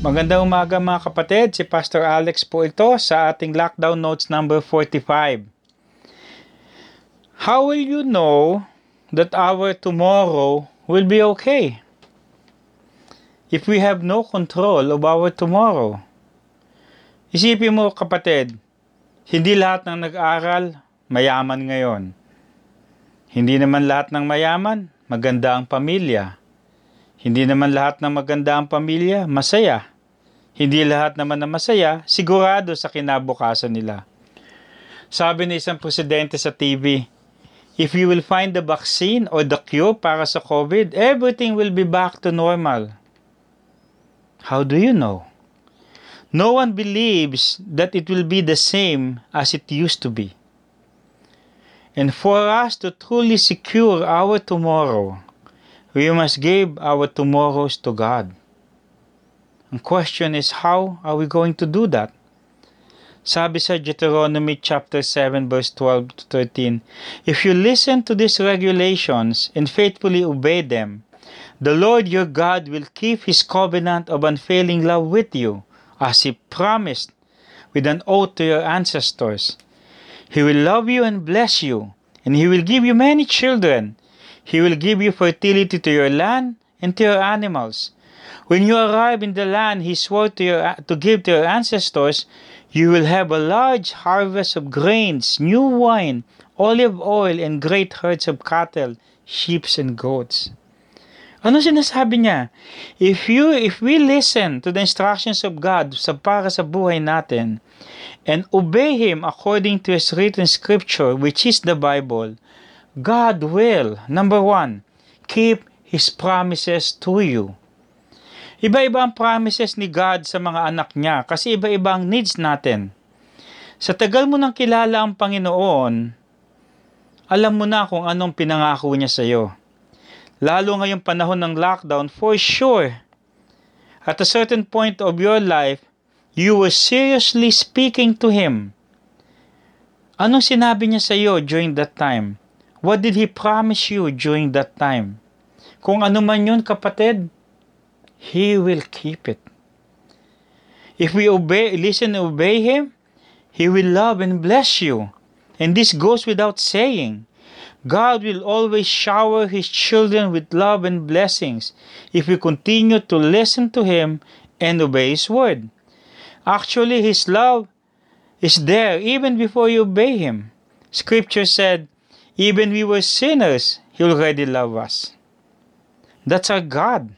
Magandang umaga mga kapatid, si Pastor Alex po ito sa ating lockdown notes number 45. How will you know that our tomorrow will be okay? If we have no control of our tomorrow. Isipin mo kapatid, hindi lahat ng nag-aral mayaman ngayon. Hindi naman lahat ng mayaman maganda ang pamilya. Hindi naman lahat ng maganda ang pamilya masaya. Hindi lahat naman na masaya, sigurado sa kinabukasan nila. Sabi ni isang presidente sa TV, If you will find the vaccine or the cure para sa COVID, everything will be back to normal. How do you know? No one believes that it will be the same as it used to be. And for us to truly secure our tomorrow, we must give our tomorrows to God. Ang question is how are we going to do that? Sabi sa Deuteronomy chapter 7 verse 12 to 13, If you listen to these regulations and faithfully obey them, the Lord your God will keep his covenant of unfailing love with you, as he promised with an oath to your ancestors. He will love you and bless you, and he will give you many children. He will give you fertility to your land and to your animals. When you arrive in the land he swore to, your, to give to your ancestors, you will have a large harvest of grains, new wine, olive oil, and great herds of cattle, sheep, and goats. Ano sinasabi niya? If you if we listen to the instructions of God sa para sa buhay natin and obey him according to his written scripture which is the Bible, God will number one, keep his promises to you. Iba-iba ang promises ni God sa mga anak niya kasi iba-iba ang needs natin. Sa tagal mo nang kilala ang Panginoon, alam mo na kung anong pinangako niya sa iyo. Lalo ngayong panahon ng lockdown, for sure, at a certain point of your life, you were seriously speaking to Him. Anong sinabi niya sa iyo during that time? What did He promise you during that time? Kung ano man yun, kapatid, He will keep it. If we obey, listen and obey Him, He will love and bless you. And this goes without saying. God will always shower His children with love and blessings if we continue to listen to Him and obey His word. Actually, His love is there even before you obey Him. Scripture said, even we were sinners, He already loved us. That's our God.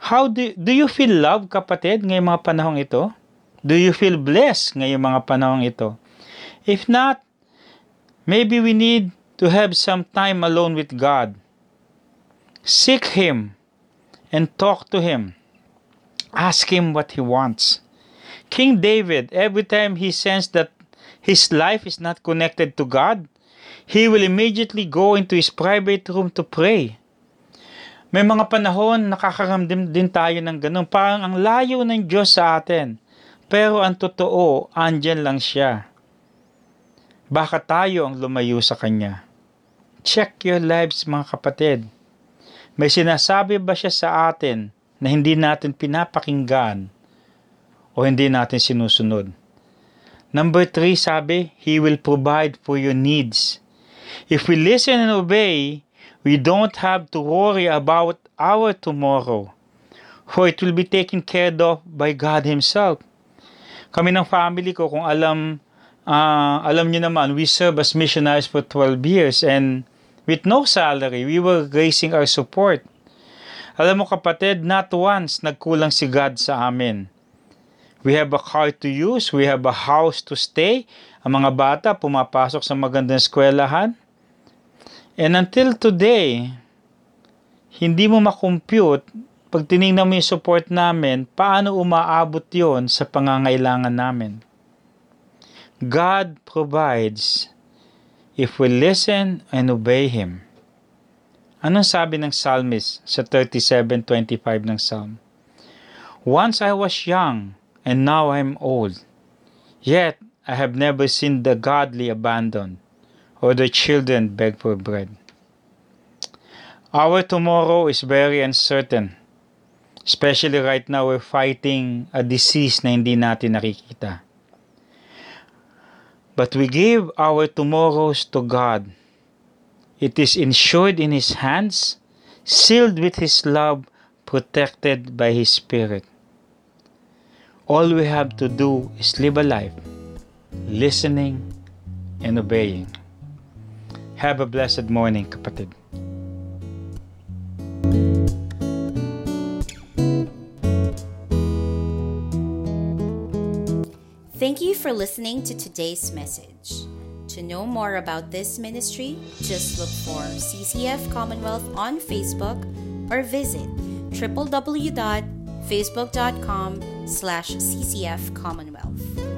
How do, do you feel love, kapatid, ngayong mga panahong ito? Do you feel blessed ngayong mga panahong ito? If not, maybe we need to have some time alone with God. Seek Him and talk to Him. Ask Him what He wants. King David, every time he sensed that his life is not connected to God, he will immediately go into his private room to pray. May mga panahon nakakaramdam din tayo ng ganun. Parang ang layo ng Diyos sa atin. Pero ang totoo, andyan lang siya. Baka tayo ang lumayo sa Kanya. Check your lives mga kapatid. May sinasabi ba siya sa atin na hindi natin pinapakinggan o hindi natin sinusunod? Number three, sabi, He will provide for your needs. If we listen and obey, We don't have to worry about our tomorrow, for it will be taken care of by God Himself. Kami ng family ko, kung alam, uh, alam niyo naman, we serve as missionaries for 12 years and with no salary, we were raising our support. Alam mo kapatid, not once nagkulang si God sa amin. We have a car to use, we have a house to stay. Ang mga bata pumapasok sa magandang eskwelahan. And until today, hindi mo makompute pag tinignan mo yung support namin, paano umaabot yon sa pangangailangan namin. God provides if we listen and obey Him. Anong sabi ng psalmist sa 37.25 ng psalm? Once I was young, and now I am old. Yet I have never seen the godly abandoned or the children beg for bread. Our tomorrow is very uncertain. Especially right now, we're fighting a disease na hindi natin nakikita. But we give our tomorrows to God. It is insured in His hands, sealed with His love, protected by His Spirit. All we have to do is live a life, listening and obeying. Have a blessed morning, kapatid. Thank you for listening to today's message. To know more about this ministry, just look for CCF Commonwealth on Facebook or visit www.facebook.com slash ccfcommonwealth.